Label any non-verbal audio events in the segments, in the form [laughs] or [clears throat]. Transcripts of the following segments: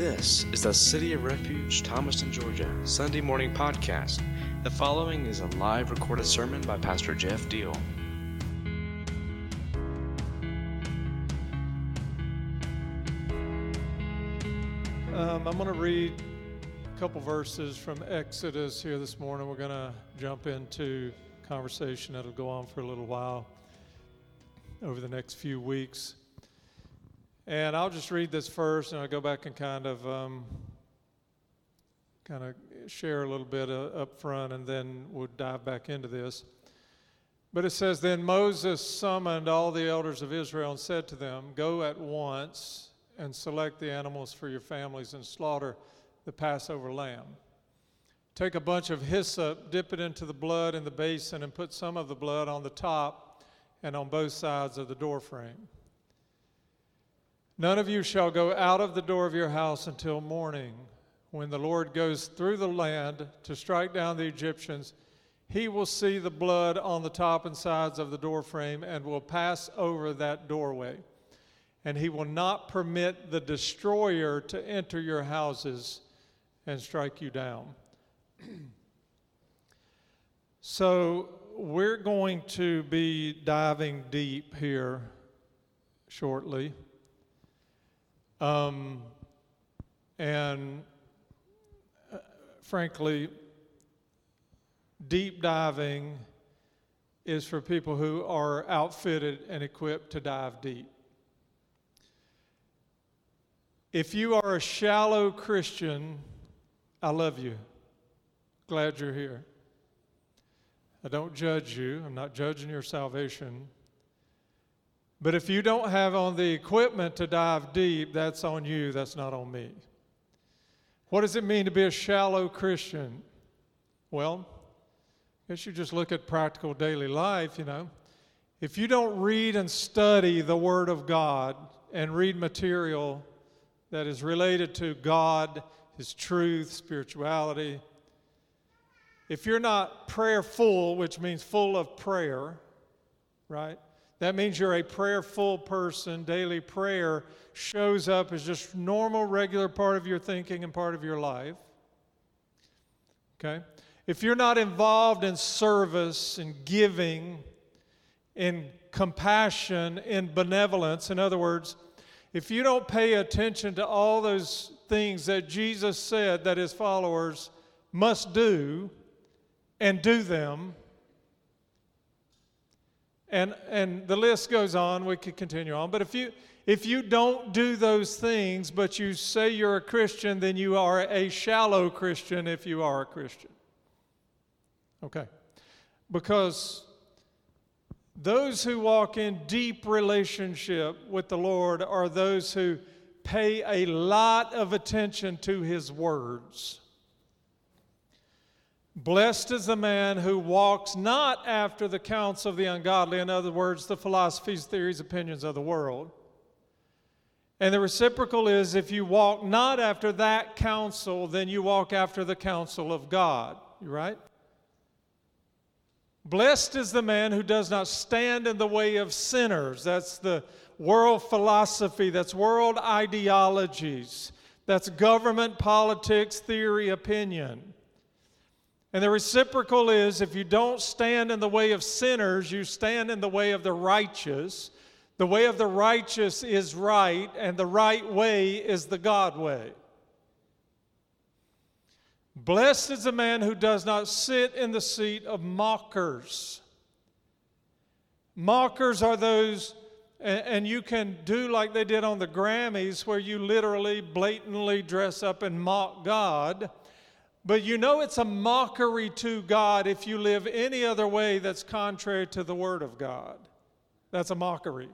This is the City of Refuge, Thomaston, Georgia, Sunday morning podcast. The following is a live recorded sermon by Pastor Jeff Deal. Um, I'm going to read a couple verses from Exodus here this morning. We're going to jump into conversation that'll go on for a little while over the next few weeks. And I'll just read this first, and I'll go back and kind of um, kind of share a little bit uh, up front, and then we'll dive back into this. But it says, Then Moses summoned all the elders of Israel and said to them, Go at once and select the animals for your families and slaughter the Passover lamb. Take a bunch of hyssop, dip it into the blood in the basin, and put some of the blood on the top and on both sides of the doorframe. None of you shall go out of the door of your house until morning. When the Lord goes through the land to strike down the Egyptians, he will see the blood on the top and sides of the doorframe and will pass over that doorway. And he will not permit the destroyer to enter your houses and strike you down. [clears throat] so, we're going to be diving deep here shortly. Um, and uh, frankly, deep diving is for people who are outfitted and equipped to dive deep. If you are a shallow Christian, I love you. Glad you're here. I don't judge you, I'm not judging your salvation. But if you don't have on the equipment to dive deep, that's on you, that's not on me. What does it mean to be a shallow Christian? Well, I guess you just look at practical daily life, you know. If you don't read and study the Word of God and read material that is related to God, His truth, spirituality, if you're not prayerful, which means full of prayer, right? That means you're a prayerful person. Daily prayer shows up as just normal, regular part of your thinking and part of your life. Okay? If you're not involved in service and giving, in compassion, in benevolence, in other words, if you don't pay attention to all those things that Jesus said that his followers must do and do them, and, and the list goes on, we could continue on. But if you, if you don't do those things, but you say you're a Christian, then you are a shallow Christian if you are a Christian. Okay. Because those who walk in deep relationship with the Lord are those who pay a lot of attention to His words. Blessed is the man who walks not after the counsel of the ungodly, in other words, the philosophies, theories, opinions of the world. And the reciprocal is if you walk not after that counsel, then you walk after the counsel of God. You right? Blessed is the man who does not stand in the way of sinners. That's the world philosophy, that's world ideologies, that's government, politics, theory, opinion. And the reciprocal is if you don't stand in the way of sinners, you stand in the way of the righteous. The way of the righteous is right, and the right way is the God way. Blessed is the man who does not sit in the seat of mockers. Mockers are those, and you can do like they did on the Grammys, where you literally blatantly dress up and mock God. But you know it's a mockery to God if you live any other way that's contrary to the Word of God. That's a mockery.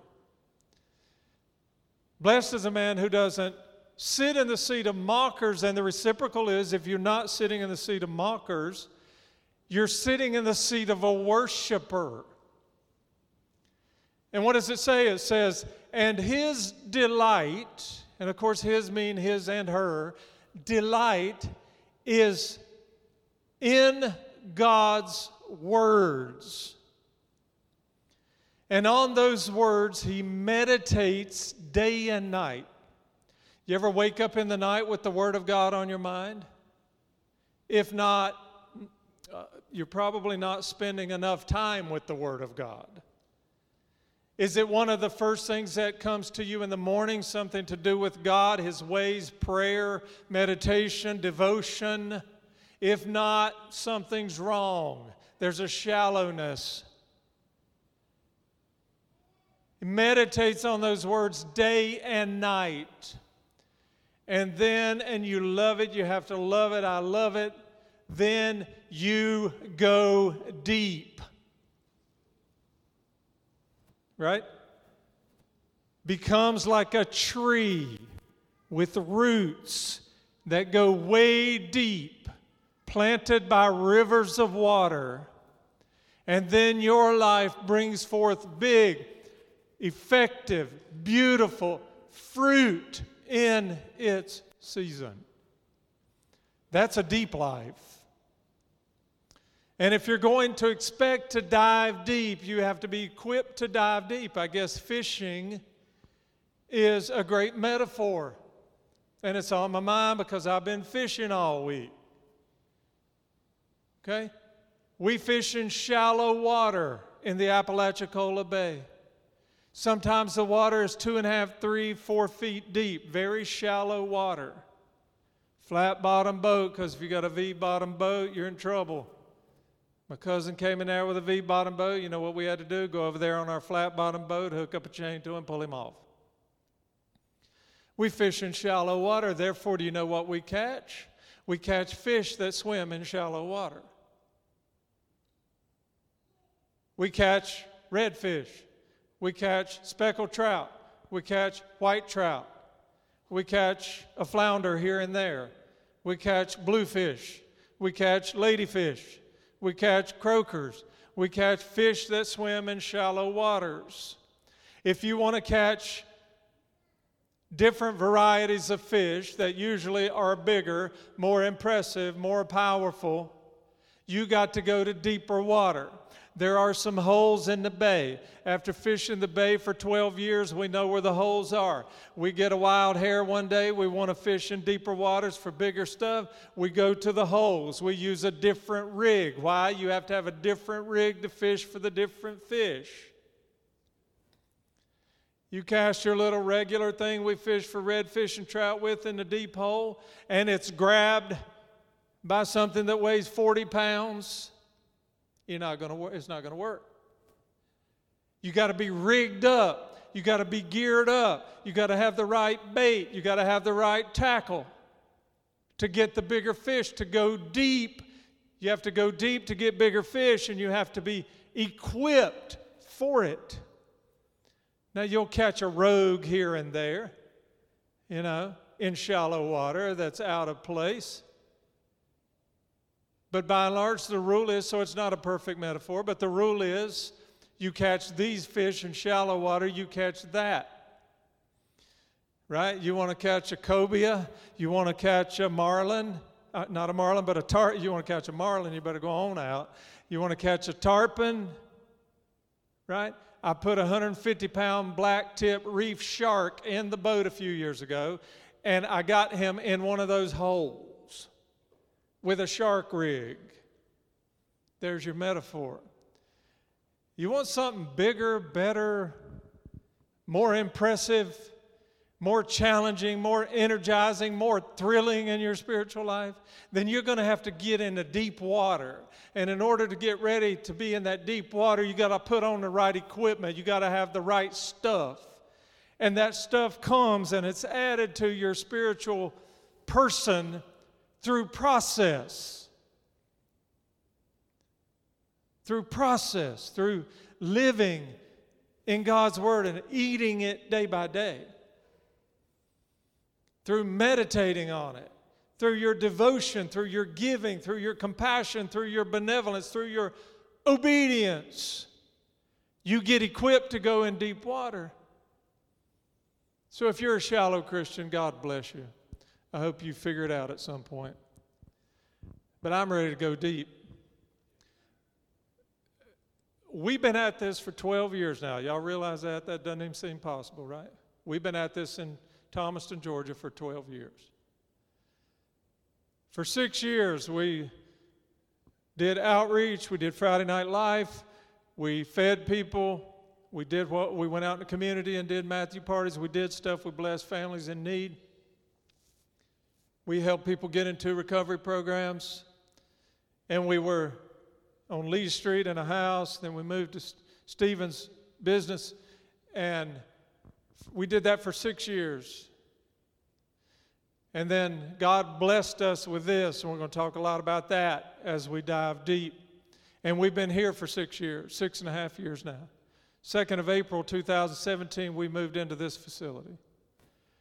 Blessed is a man who doesn't sit in the seat of mockers, and the reciprocal is if you're not sitting in the seat of mockers, you're sitting in the seat of a worshiper. And what does it say? It says, and his delight, and of course, his mean his and her, delight is in God's words. And on those words, he meditates day and night. You ever wake up in the night with the Word of God on your mind? If not, uh, you're probably not spending enough time with the Word of God. Is it one of the first things that comes to you in the morning, something to do with God, His ways, prayer, meditation, devotion? If not, something's wrong. There's a shallowness. Meditates on those words day and night. And then, and you love it, you have to love it, I love it. Then you go deep. Right? Becomes like a tree with roots that go way deep, planted by rivers of water. And then your life brings forth big, effective, beautiful fruit in its season. That's a deep life. And if you're going to expect to dive deep, you have to be equipped to dive deep. I guess fishing is a great metaphor. And it's on my mind because I've been fishing all week. Okay? We fish in shallow water in the Apalachicola Bay. Sometimes the water is two and a half, three, four feet deep, very shallow water. Flat bottom boat, because if you got a V bottom boat, you're in trouble. My cousin came in there with a V bottom boat. You know what we had to do? Go over there on our flat bottom boat, hook up a chain to him, pull him off. We fish in shallow water, therefore, do you know what we catch? We catch fish that swim in shallow water. We catch redfish. We catch speckled trout. We catch white trout. We catch a flounder here and there. We catch bluefish. We catch ladyfish. We catch croakers. We catch fish that swim in shallow waters. If you want to catch different varieties of fish that usually are bigger, more impressive, more powerful, you got to go to deeper water. There are some holes in the bay. After fishing the bay for 12 years, we know where the holes are. We get a wild hair one day, we want to fish in deeper waters for bigger stuff. We go to the holes. We use a different rig. Why? You have to have a different rig to fish for the different fish. You cast your little regular thing we fish for redfish and trout with in the deep hole, and it's grabbed by something that weighs 40 pounds you're not going to work. it's not going to work. You got to be rigged up. You got to be geared up. You got to have the right bait. You got to have the right tackle to get the bigger fish to go deep. You have to go deep to get bigger fish and you have to be equipped for it. Now you'll catch a rogue here and there, you know, in shallow water that's out of place. But by and large, the rule is so it's not a perfect metaphor, but the rule is you catch these fish in shallow water, you catch that. Right? You want to catch a cobia, you want to catch a marlin, uh, not a marlin, but a tart. You want to catch a marlin, you better go on out. You want to catch a tarpon, right? I put a 150 pound black tip reef shark in the boat a few years ago, and I got him in one of those holes with a shark rig. There's your metaphor. You want something bigger, better, more impressive, more challenging, more energizing, more thrilling in your spiritual life? Then you're going to have to get into deep water. And in order to get ready to be in that deep water, you got to put on the right equipment, you got to have the right stuff. And that stuff comes and it's added to your spiritual person through process. Through process, through living in God's Word and eating it day by day. Through meditating on it, through your devotion, through your giving, through your compassion, through your benevolence, through your obedience, you get equipped to go in deep water. So if you're a shallow Christian, God bless you. I hope you figure it out at some point. But I'm ready to go deep. We've been at this for 12 years now. Y'all realize that? That doesn't even seem possible, right? We've been at this in Thomaston, Georgia, for 12 years. For six years, we did outreach, we did Friday Night Life, we fed people, we did what we went out in the community and did Matthew parties, we did stuff, we blessed families in need. We helped people get into recovery programs, and we were on Lee Street in a house, then we moved to Stephen's business, and we did that for six years. And then God blessed us with this, and we're going to talk a lot about that as we dive deep. And we've been here for six years, six and a half years now. 2nd of April 2017, we moved into this facility.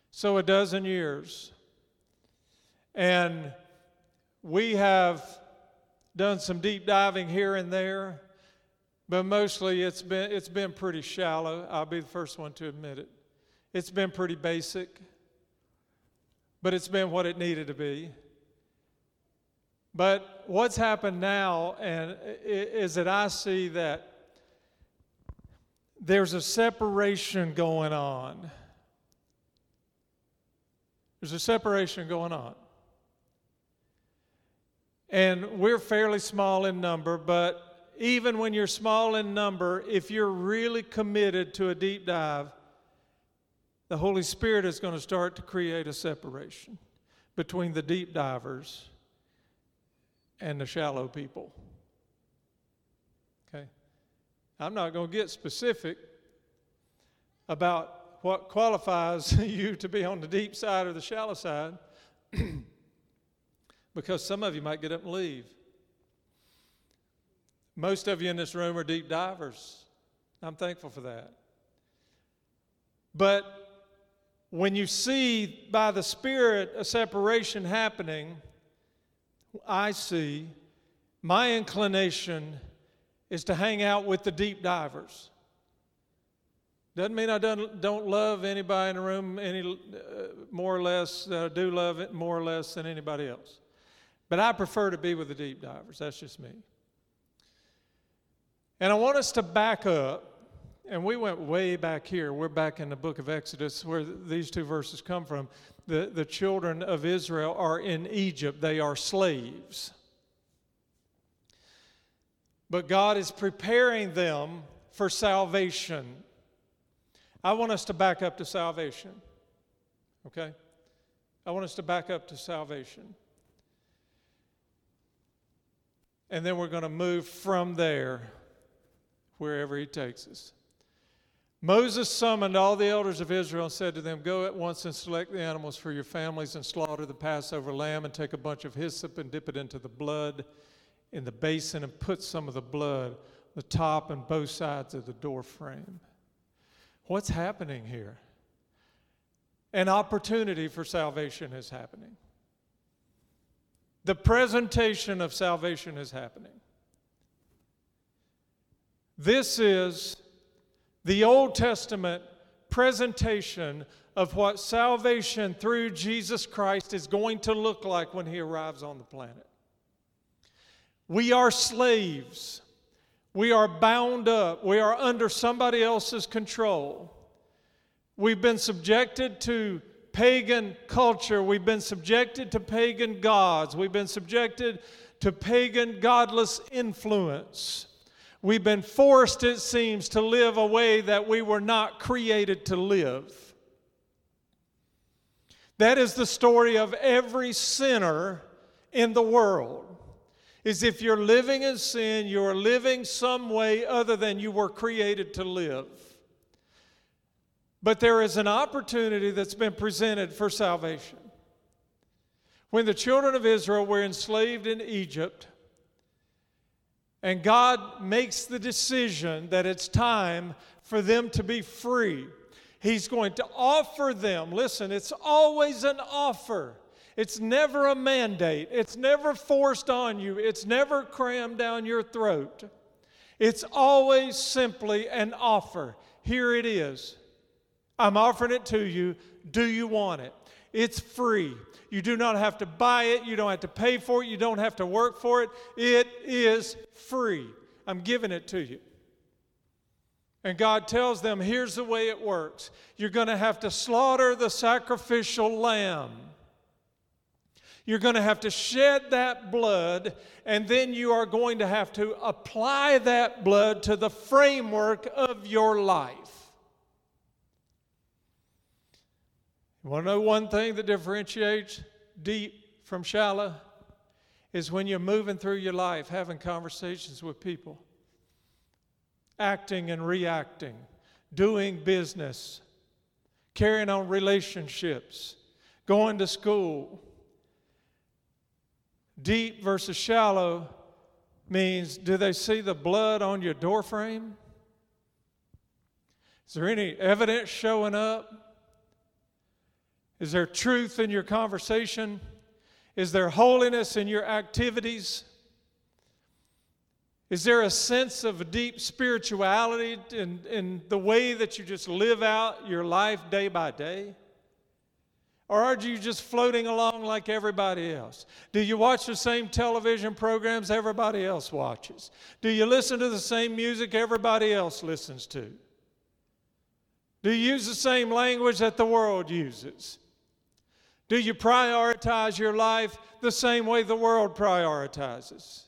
So a dozen years. And we have done some deep diving here and there, but mostly it's been, it's been pretty shallow. I'll be the first one to admit it. It's been pretty basic but it's been what it needed to be. But what's happened now and is that I see that there's a separation going on. There's a separation going on. And we're fairly small in number, but even when you're small in number, if you're really committed to a deep dive, the Holy Spirit is going to start to create a separation between the deep divers and the shallow people. Okay? I'm not going to get specific about what qualifies [laughs] you to be on the deep side or the shallow side [clears throat] because some of you might get up and leave. Most of you in this room are deep divers. I'm thankful for that. But when you see by the Spirit a separation happening, I see my inclination is to hang out with the deep divers. Doesn't mean I don't, don't love anybody in the room any uh, more or less. I do love it more or less than anybody else. But I prefer to be with the deep divers. That's just me. And I want us to back up and we went way back here. We're back in the book of Exodus where these two verses come from. The, the children of Israel are in Egypt, they are slaves. But God is preparing them for salvation. I want us to back up to salvation. Okay? I want us to back up to salvation. And then we're going to move from there wherever He takes us. Moses summoned all the elders of Israel and said to them, Go at once and select the animals for your families and slaughter the Passover lamb and take a bunch of hyssop and dip it into the blood in the basin and put some of the blood the top and both sides of the door frame. What's happening here? An opportunity for salvation is happening. The presentation of salvation is happening. This is the Old Testament presentation of what salvation through Jesus Christ is going to look like when he arrives on the planet. We are slaves. We are bound up. We are under somebody else's control. We've been subjected to pagan culture. We've been subjected to pagan gods. We've been subjected to pagan godless influence. We've been forced, it seems, to live a way that we were not created to live. That is the story of every sinner in the world. Is if you're living in sin, you're living some way other than you were created to live. But there is an opportunity that's been presented for salvation. When the children of Israel were enslaved in Egypt, and God makes the decision that it's time for them to be free. He's going to offer them, listen, it's always an offer. It's never a mandate. It's never forced on you. It's never crammed down your throat. It's always simply an offer. Here it is. I'm offering it to you. Do you want it? It's free. You do not have to buy it. You don't have to pay for it. You don't have to work for it. It is free. I'm giving it to you. And God tells them, here's the way it works you're going to have to slaughter the sacrificial lamb. You're going to have to shed that blood, and then you are going to have to apply that blood to the framework of your life. You want to know one thing that differentiates deep from shallow? Is when you're moving through your life, having conversations with people acting and reacting, doing business, carrying on relationships, going to school. Deep versus shallow means do they see the blood on your doorframe? Is there any evidence showing up? Is there truth in your conversation? Is there holiness in your activities? Is there a sense of deep spirituality in, in the way that you just live out your life day by day? Or are you just floating along like everybody else? Do you watch the same television programs everybody else watches? Do you listen to the same music everybody else listens to? Do you use the same language that the world uses? Do you prioritize your life the same way the world prioritizes?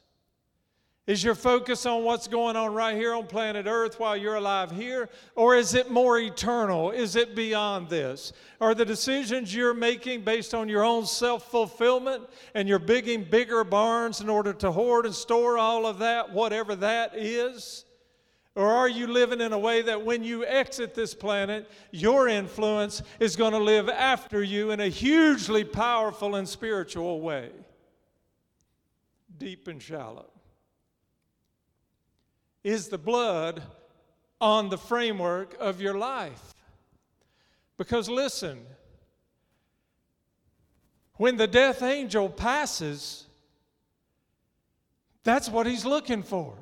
Is your focus on what's going on right here on planet Earth while you're alive here? Or is it more eternal? Is it beyond this? Are the decisions you're making based on your own self fulfillment and you're bigging bigger barns in order to hoard and store all of that, whatever that is? Or are you living in a way that when you exit this planet, your influence is going to live after you in a hugely powerful and spiritual way? Deep and shallow is the blood on the framework of your life. Because listen, when the death angel passes, that's what he's looking for.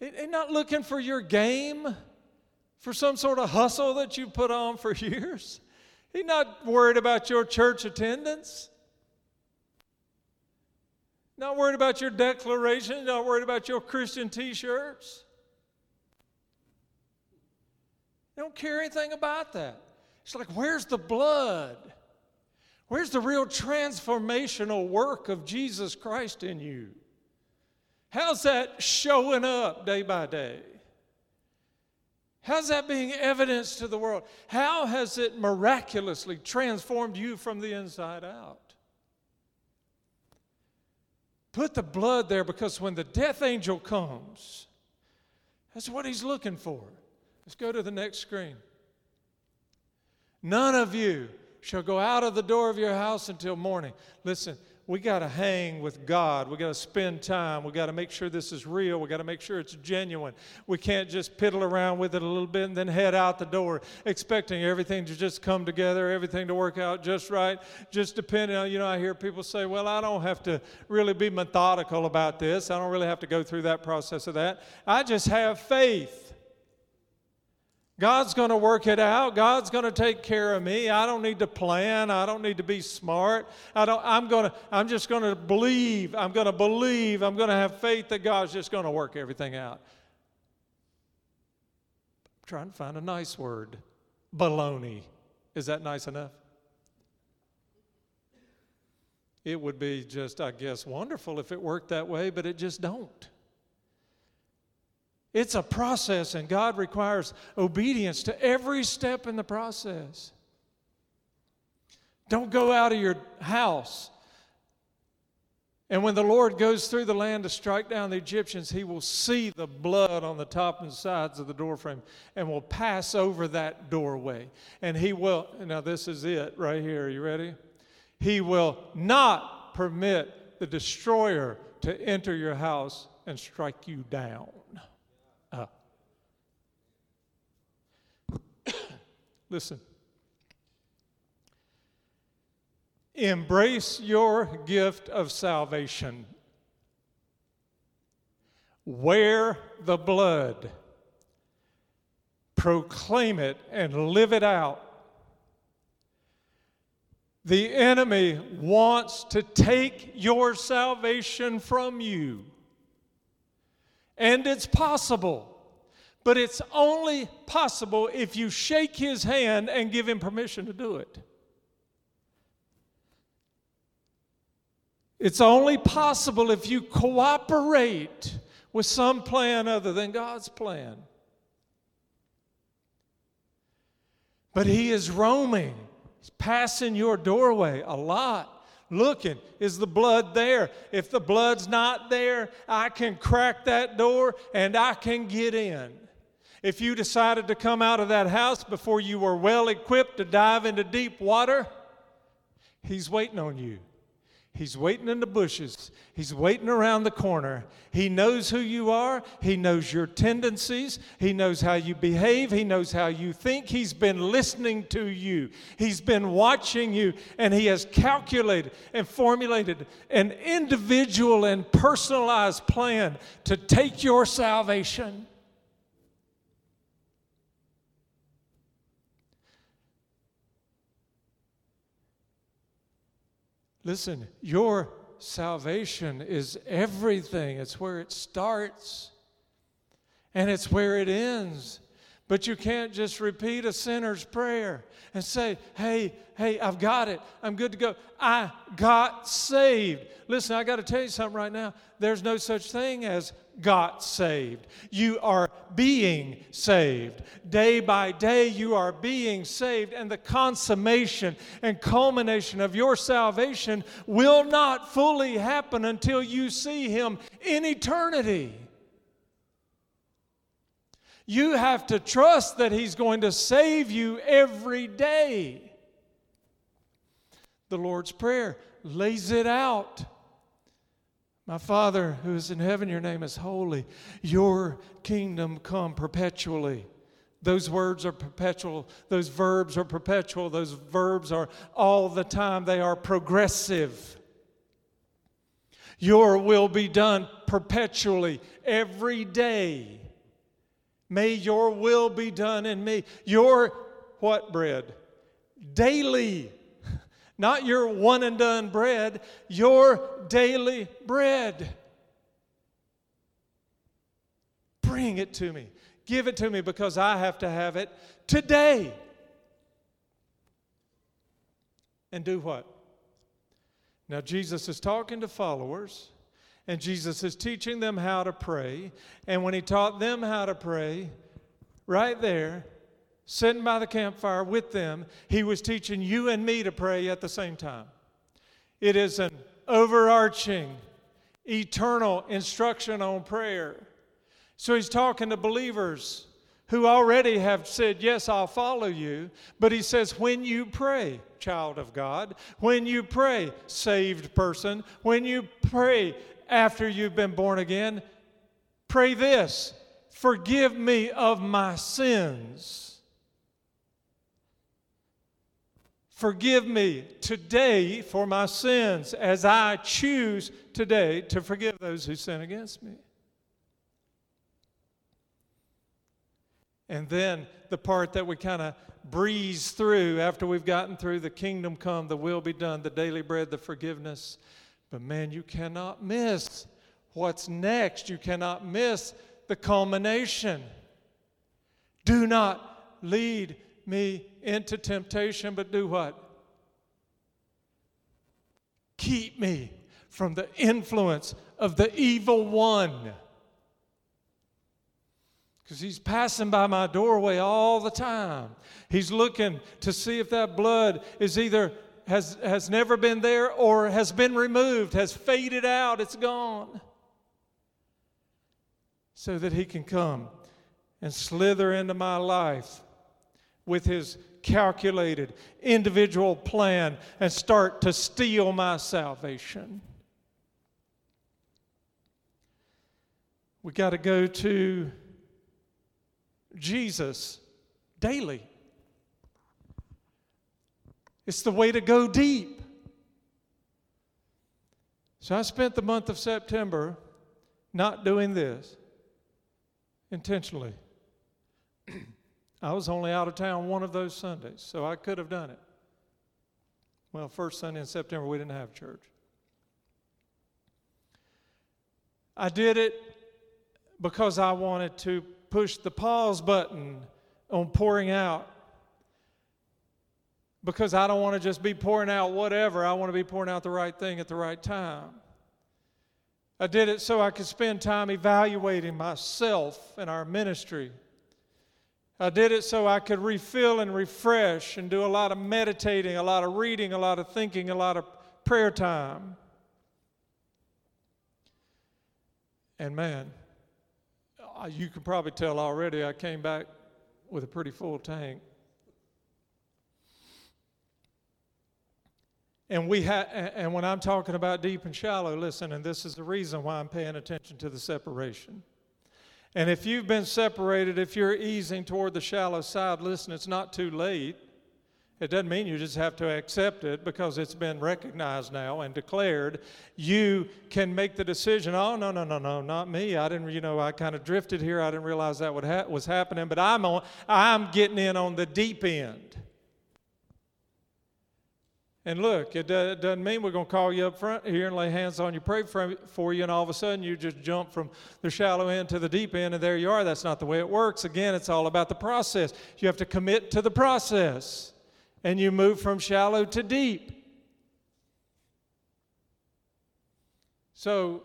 He's not looking for your game, for some sort of hustle that you put on for [laughs] years. He's not worried about your church attendance. Not worried about your declaration, not worried about your Christian t shirts. Don't care anything about that. It's like, where's the blood? Where's the real transformational work of Jesus Christ in you? How's that showing up day by day? How's that being evidence to the world? How has it miraculously transformed you from the inside out? Put the blood there because when the death angel comes, that's what he's looking for. Let's go to the next screen. None of you shall go out of the door of your house until morning. Listen, we got to hang with God. We got to spend time. We got to make sure this is real. We got to make sure it's genuine. We can't just piddle around with it a little bit and then head out the door expecting everything to just come together, everything to work out just right. Just depending on, you know, I hear people say, well, I don't have to really be methodical about this. I don't really have to go through that process of that. I just have faith. God's going to work it out. God's going to take care of me. I don't need to plan. I don't need to be smart. I don't, I'm, going to, I'm just going to believe. I'm going to believe. I'm going to have faith that God's just going to work everything out. I'm trying to find a nice word. Baloney. Is that nice enough? It would be just, I guess, wonderful if it worked that way, but it just don't. It's a process, and God requires obedience to every step in the process. Don't go out of your house. And when the Lord goes through the land to strike down the Egyptians, he will see the blood on the top and sides of the doorframe and will pass over that doorway. And he will, now this is it right here. Are you ready? He will not permit the destroyer to enter your house and strike you down. Listen. Embrace your gift of salvation. Wear the blood. Proclaim it and live it out. The enemy wants to take your salvation from you. And it's possible. But it's only possible if you shake his hand and give him permission to do it. It's only possible if you cooperate with some plan other than God's plan. But he is roaming, he's passing your doorway a lot looking. Is the blood there? If the blood's not there, I can crack that door and I can get in. If you decided to come out of that house before you were well equipped to dive into deep water, He's waiting on you. He's waiting in the bushes. He's waiting around the corner. He knows who you are. He knows your tendencies. He knows how you behave. He knows how you think. He's been listening to you. He's been watching you. And He has calculated and formulated an individual and personalized plan to take your salvation. Listen, your salvation is everything. It's where it starts and it's where it ends. But you can't just repeat a sinner's prayer and say, hey, hey, I've got it. I'm good to go. I got saved. Listen, I got to tell you something right now. There's no such thing as got saved. You are being saved. Day by day, you are being saved, and the consummation and culmination of your salvation will not fully happen until you see Him in eternity. You have to trust that He's going to save you every day. The Lord's Prayer lays it out. My Father who is in heaven, your name is holy. Your kingdom come perpetually. Those words are perpetual. Those verbs are perpetual. Those verbs are all the time. They are progressive. Your will be done perpetually, every day. May your will be done in me. Your what bread? Daily not your one and done bread, your daily bread. Bring it to me. Give it to me because I have to have it today. And do what? Now, Jesus is talking to followers, and Jesus is teaching them how to pray. And when he taught them how to pray, right there, sitting by the campfire with them, he was teaching you and me to pray at the same time. It is an overarching, eternal instruction on prayer. So he's talking to believers who already have said, Yes, I'll follow you. But he says, When you pray, child of God, when you pray, saved person, when you pray after you've been born again, pray this Forgive me of my sins Forgive me today for my sins as I choose today to forgive those who sin against me. And then the part that we kind of breeze through after we've gotten through the kingdom come, the will be done, the daily bread, the forgiveness. But man, you cannot miss what's next. You cannot miss the culmination. Do not lead me into temptation, but do what? Keep me from the influence of the evil one. Because he's passing by my doorway all the time. He's looking to see if that blood is either has, has never been there or has been removed, has faded out, it's gone. So that he can come and slither into my life with his calculated individual plan and start to steal my salvation. We got to go to Jesus daily. It's the way to go deep. So I spent the month of September not doing this intentionally. [clears throat] I was only out of town one of those Sundays, so I could have done it. Well, first Sunday in September, we didn't have church. I did it because I wanted to push the pause button on pouring out. Because I don't want to just be pouring out whatever, I want to be pouring out the right thing at the right time. I did it so I could spend time evaluating myself and our ministry. I did it so I could refill and refresh and do a lot of meditating, a lot of reading, a lot of thinking, a lot of prayer time. And man, you can probably tell already, I came back with a pretty full tank. And we ha- and when I'm talking about deep and shallow, listen, and this is the reason why I'm paying attention to the separation. And if you've been separated, if you're easing toward the shallow side, listen, it's not too late. It doesn't mean you just have to accept it because it's been recognized now and declared. You can make the decision, oh, no, no, no, no, not me. I didn't, you know, I kind of drifted here. I didn't realize that ha- was happening, but I'm, on, I'm getting in on the deep end. And look, it, do, it doesn't mean we're going to call you up front here and lay hands on you, pray for, for you, and all of a sudden you just jump from the shallow end to the deep end, and there you are. That's not the way it works. Again, it's all about the process. You have to commit to the process and you move from shallow to deep. So,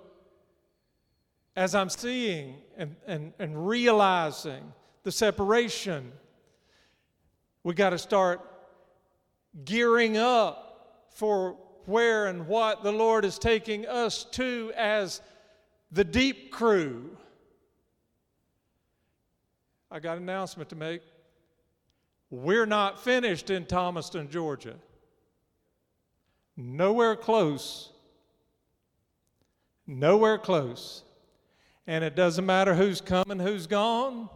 as I'm seeing and, and, and realizing the separation, we got to start gearing up for where and what the Lord is taking us to as the deep crew. I got an announcement to make. We're not finished in Thomaston, Georgia. Nowhere close. Nowhere close. And it doesn't matter who's coming, who's gone.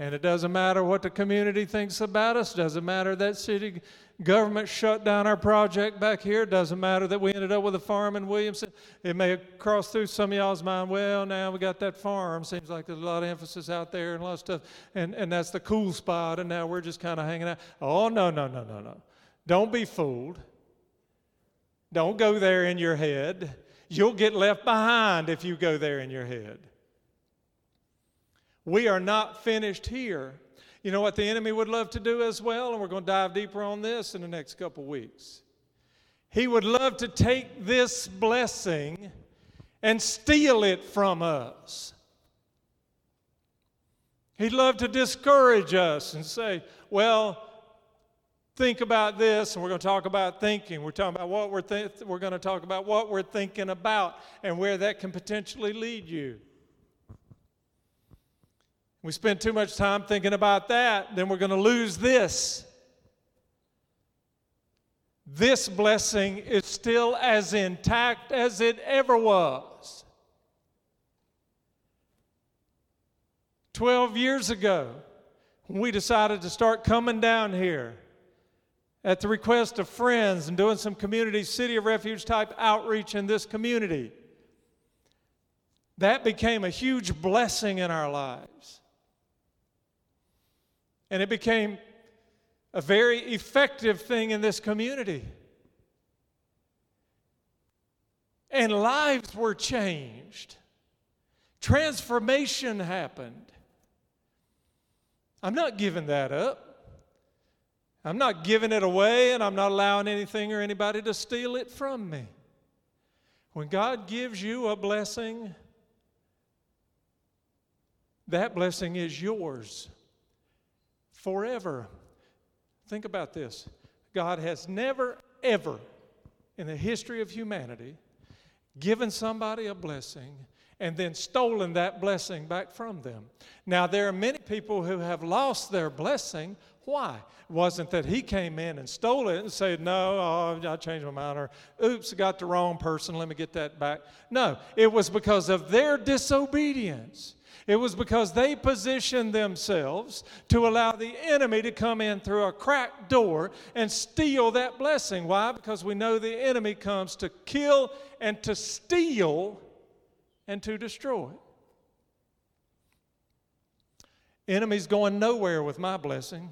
And it doesn't matter what the community thinks about us. Doesn't matter that city government shut down our project back here. Doesn't matter that we ended up with a farm in Williamson. It may have crossed through some of y'all's mind, well, now we got that farm. Seems like there's a lot of emphasis out there and a lot of stuff. And, and that's the cool spot. And now we're just kind of hanging out. Oh, no, no, no, no, no. Don't be fooled. Don't go there in your head. You'll get left behind if you go there in your head. We are not finished here. You know what the enemy would love to do as well? And we're going to dive deeper on this in the next couple weeks. He would love to take this blessing and steal it from us. He'd love to discourage us and say, well, think about this, and we're going to talk about thinking. We're talking about what we're th- we're going to talk about what we're thinking about and where that can potentially lead you. We spend too much time thinking about that, then we're going to lose this. This blessing is still as intact as it ever was. 12 years ago, when we decided to start coming down here at the request of friends and doing some community city of refuge type outreach in this community, that became a huge blessing in our lives. And it became a very effective thing in this community. And lives were changed. Transformation happened. I'm not giving that up. I'm not giving it away, and I'm not allowing anything or anybody to steal it from me. When God gives you a blessing, that blessing is yours forever. Think about this God has never, ever in the history of humanity given somebody a blessing and then stolen that blessing back from them. Now, there are many people who have lost their blessing. Why? It wasn't that he came in and stole it and said, No, oh, I changed my mind, or oops, got the wrong person, let me get that back. No, it was because of their disobedience. It was because they positioned themselves to allow the enemy to come in through a cracked door and steal that blessing. Why? Because we know the enemy comes to kill and to steal and to destroy. Enemy's going nowhere with my blessing.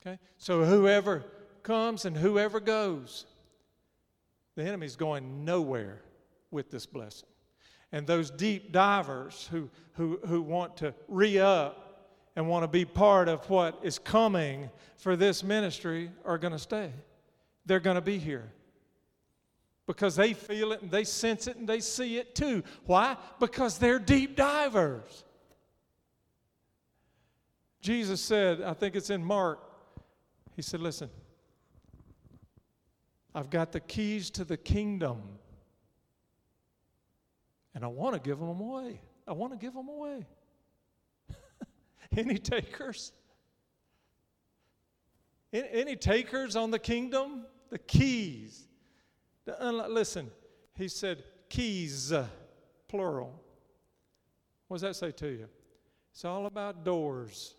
Okay? So whoever comes and whoever goes, the enemy's going nowhere with this blessing. And those deep divers who, who, who want to re up and want to be part of what is coming for this ministry are going to stay. They're going to be here because they feel it and they sense it and they see it too. Why? Because they're deep divers. Jesus said, I think it's in Mark, he said, Listen, I've got the keys to the kingdom. And I want to give them away. I want to give them away. [laughs] Any takers? Any takers on the kingdom? The keys. Listen, he said keys, plural. What does that say to you? It's all about doors.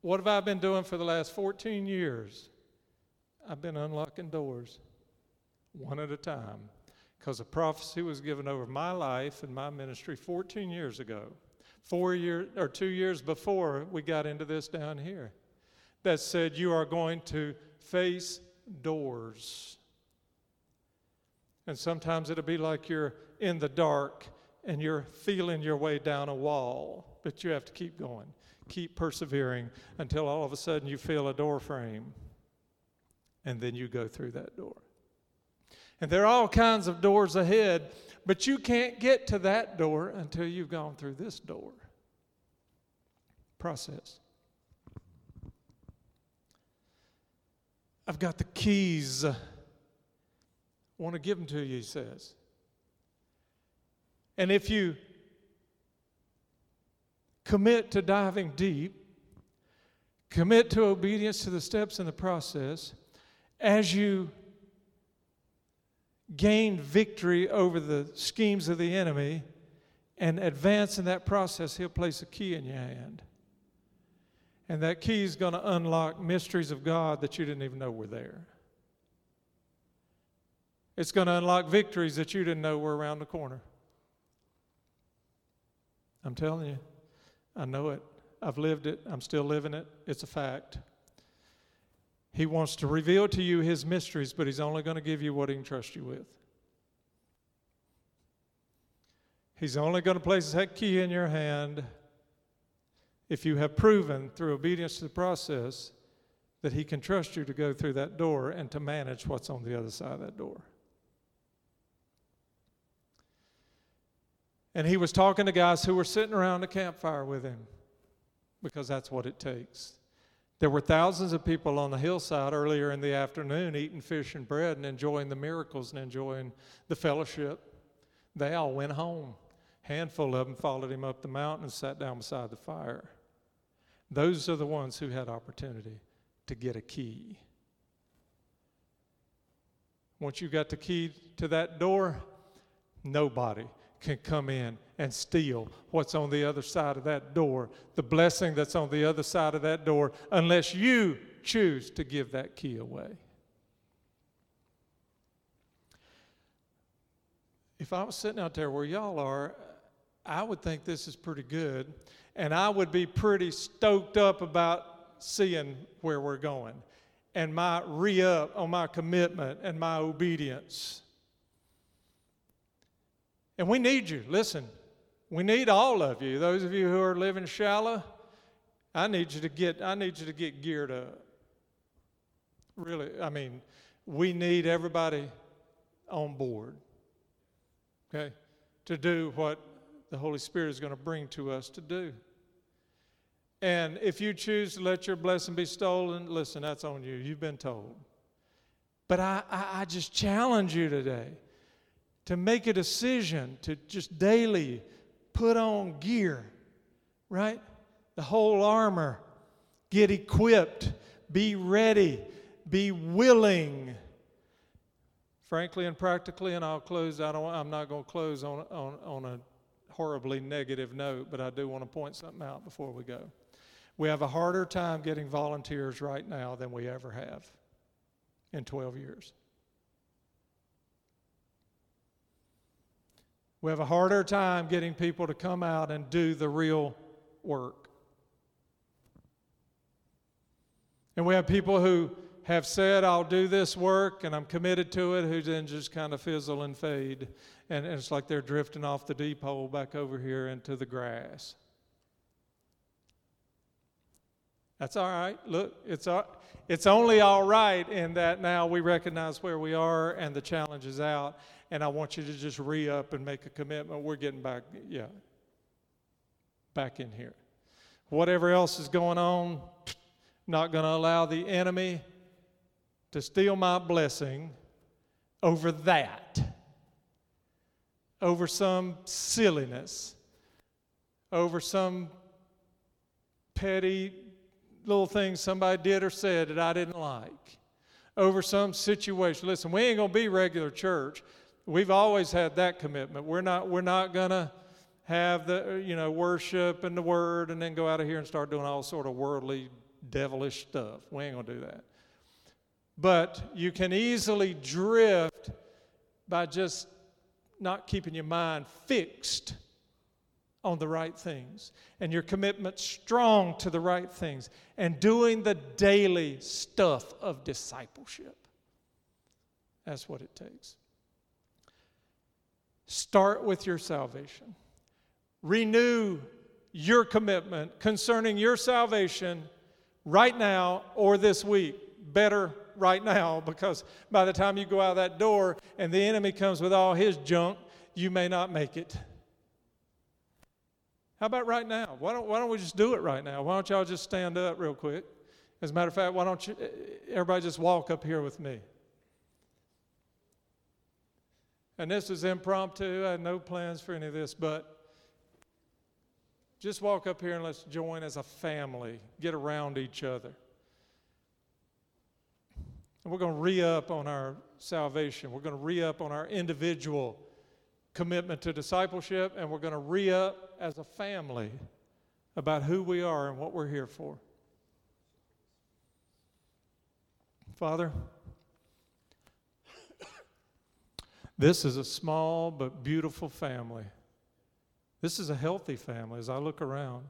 What have I been doing for the last 14 years? I've been unlocking doors one at a time. Because a prophecy was given over my life and my ministry 14 years ago, four years or two years before we got into this down here, that said, You are going to face doors. And sometimes it'll be like you're in the dark and you're feeling your way down a wall, but you have to keep going. Keep persevering until all of a sudden you feel a door frame. And then you go through that door. And there are all kinds of doors ahead, but you can't get to that door until you've gone through this door. Process. I've got the keys. I want to give them to you, he says. And if you commit to diving deep, commit to obedience to the steps in the process, as you gain victory over the schemes of the enemy and advance in that process, he'll place a key in your hand. And that key is going to unlock mysteries of God that you didn't even know were there. It's going to unlock victories that you didn't know were around the corner. I'm telling you. I know it. I've lived it. I'm still living it. It's a fact. He wants to reveal to you his mysteries, but he's only going to give you what he can trust you with. He's only going to place that key in your hand if you have proven through obedience to the process that he can trust you to go through that door and to manage what's on the other side of that door. And he was talking to guys who were sitting around the campfire with him because that's what it takes. There were thousands of people on the hillside earlier in the afternoon eating fish and bread and enjoying the miracles and enjoying the fellowship. They all went home. A handful of them followed him up the mountain and sat down beside the fire. Those are the ones who had opportunity to get a key. Once you got the key to that door, nobody can come in and steal what's on the other side of that door, the blessing that's on the other side of that door, unless you choose to give that key away. If I was sitting out there where y'all are, I would think this is pretty good, and I would be pretty stoked up about seeing where we're going and my re up on my commitment and my obedience. And we need you. Listen, we need all of you. Those of you who are living shallow, I need you to get I need you to get geared up. Really, I mean, we need everybody on board. Okay? To do what the Holy Spirit is going to bring to us to do. And if you choose to let your blessing be stolen, listen, that's on you. You've been told. But I, I, I just challenge you today to make a decision to just daily put on gear, right? The whole armor, get equipped, be ready, be willing. Frankly and practically, and I'll close. I don't. I'm not going to close on on on a horribly negative note, but I do want to point something out before we go. We have a harder time getting volunteers right now than we ever have in 12 years. We have a harder time getting people to come out and do the real work. And we have people who have said, I'll do this work and I'm committed to it, who then just kind of fizzle and fade. And, and it's like they're drifting off the deep hole back over here into the grass. That's all right. Look, it's, it's only all right in that now we recognize where we are and the challenge is out. And I want you to just re up and make a commitment. We're getting back, yeah, back in here. Whatever else is going on, not going to allow the enemy to steal my blessing over that, over some silliness, over some petty little thing somebody did or said that I didn't like, over some situation. Listen, we ain't going to be regular church. We've always had that commitment. We're not, we're not going to have the, you know, worship and the word and then go out of here and start doing all sort of worldly, devilish stuff. We ain't going to do that. But you can easily drift by just not keeping your mind fixed on the right things and your commitment strong to the right things and doing the daily stuff of discipleship. That's what it takes. Start with your salvation. Renew your commitment concerning your salvation right now or this week. Better right now because by the time you go out that door and the enemy comes with all his junk, you may not make it. How about right now? Why don't, why don't we just do it right now? Why don't y'all just stand up real quick? As a matter of fact, why don't you, eh, eh, everybody just walk up here with me? And this is impromptu. I had no plans for any of this, but just walk up here and let's join as a family, get around each other. And we're going to re up on our salvation. We're going to re up on our individual commitment to discipleship, and we're going to re up as a family about who we are and what we're here for. Father, this is a small but beautiful family. This is a healthy family as I look around.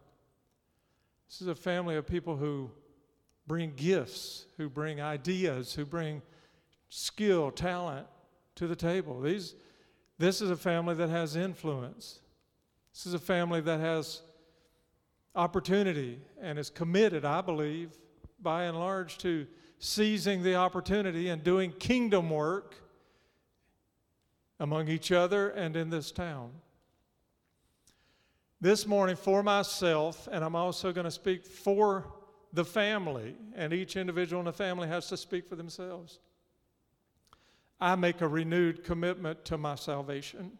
This is a family of people who bring gifts, who bring ideas, who bring skill, talent to the table. These, this is a family that has influence. This is a family that has opportunity and is committed, I believe, by and large, to seizing the opportunity and doing kingdom work among each other and in this town. This morning, for myself, and I'm also going to speak for the family, and each individual in the family has to speak for themselves. I make a renewed commitment to my salvation.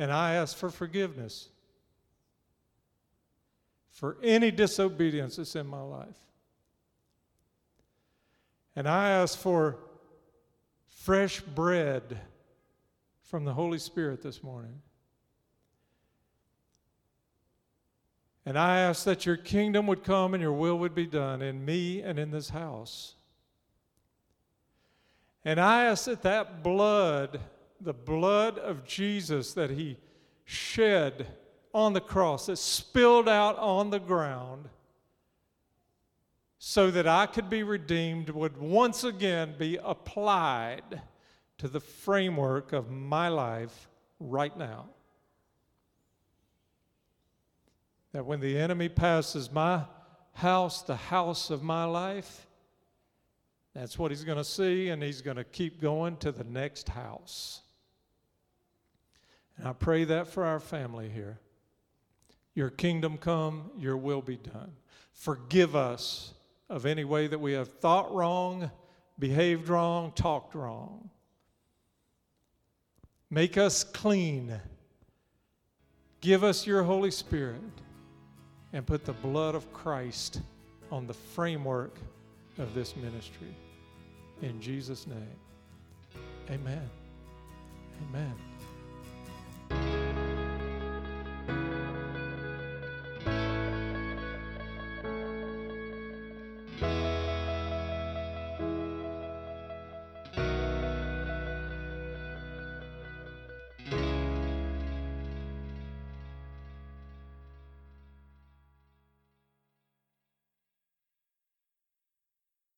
And I ask for forgiveness for any disobedience that's in my life. And I ask for fresh bread from the Holy Spirit this morning. And I ask that your kingdom would come and your will would be done in me and in this house. And I ask that that blood, the blood of Jesus that he shed on the cross, that spilled out on the ground, so that I could be redeemed, would once again be applied to the framework of my life right now. That when the enemy passes my house, the house of my life, that's what he's going to see, and he's going to keep going to the next house. And I pray that for our family here. Your kingdom come, your will be done. Forgive us of any way that we have thought wrong, behaved wrong, talked wrong. Make us clean. Give us your Holy Spirit and put the blood of Christ on the framework of this ministry. In Jesus' name, amen. Amen.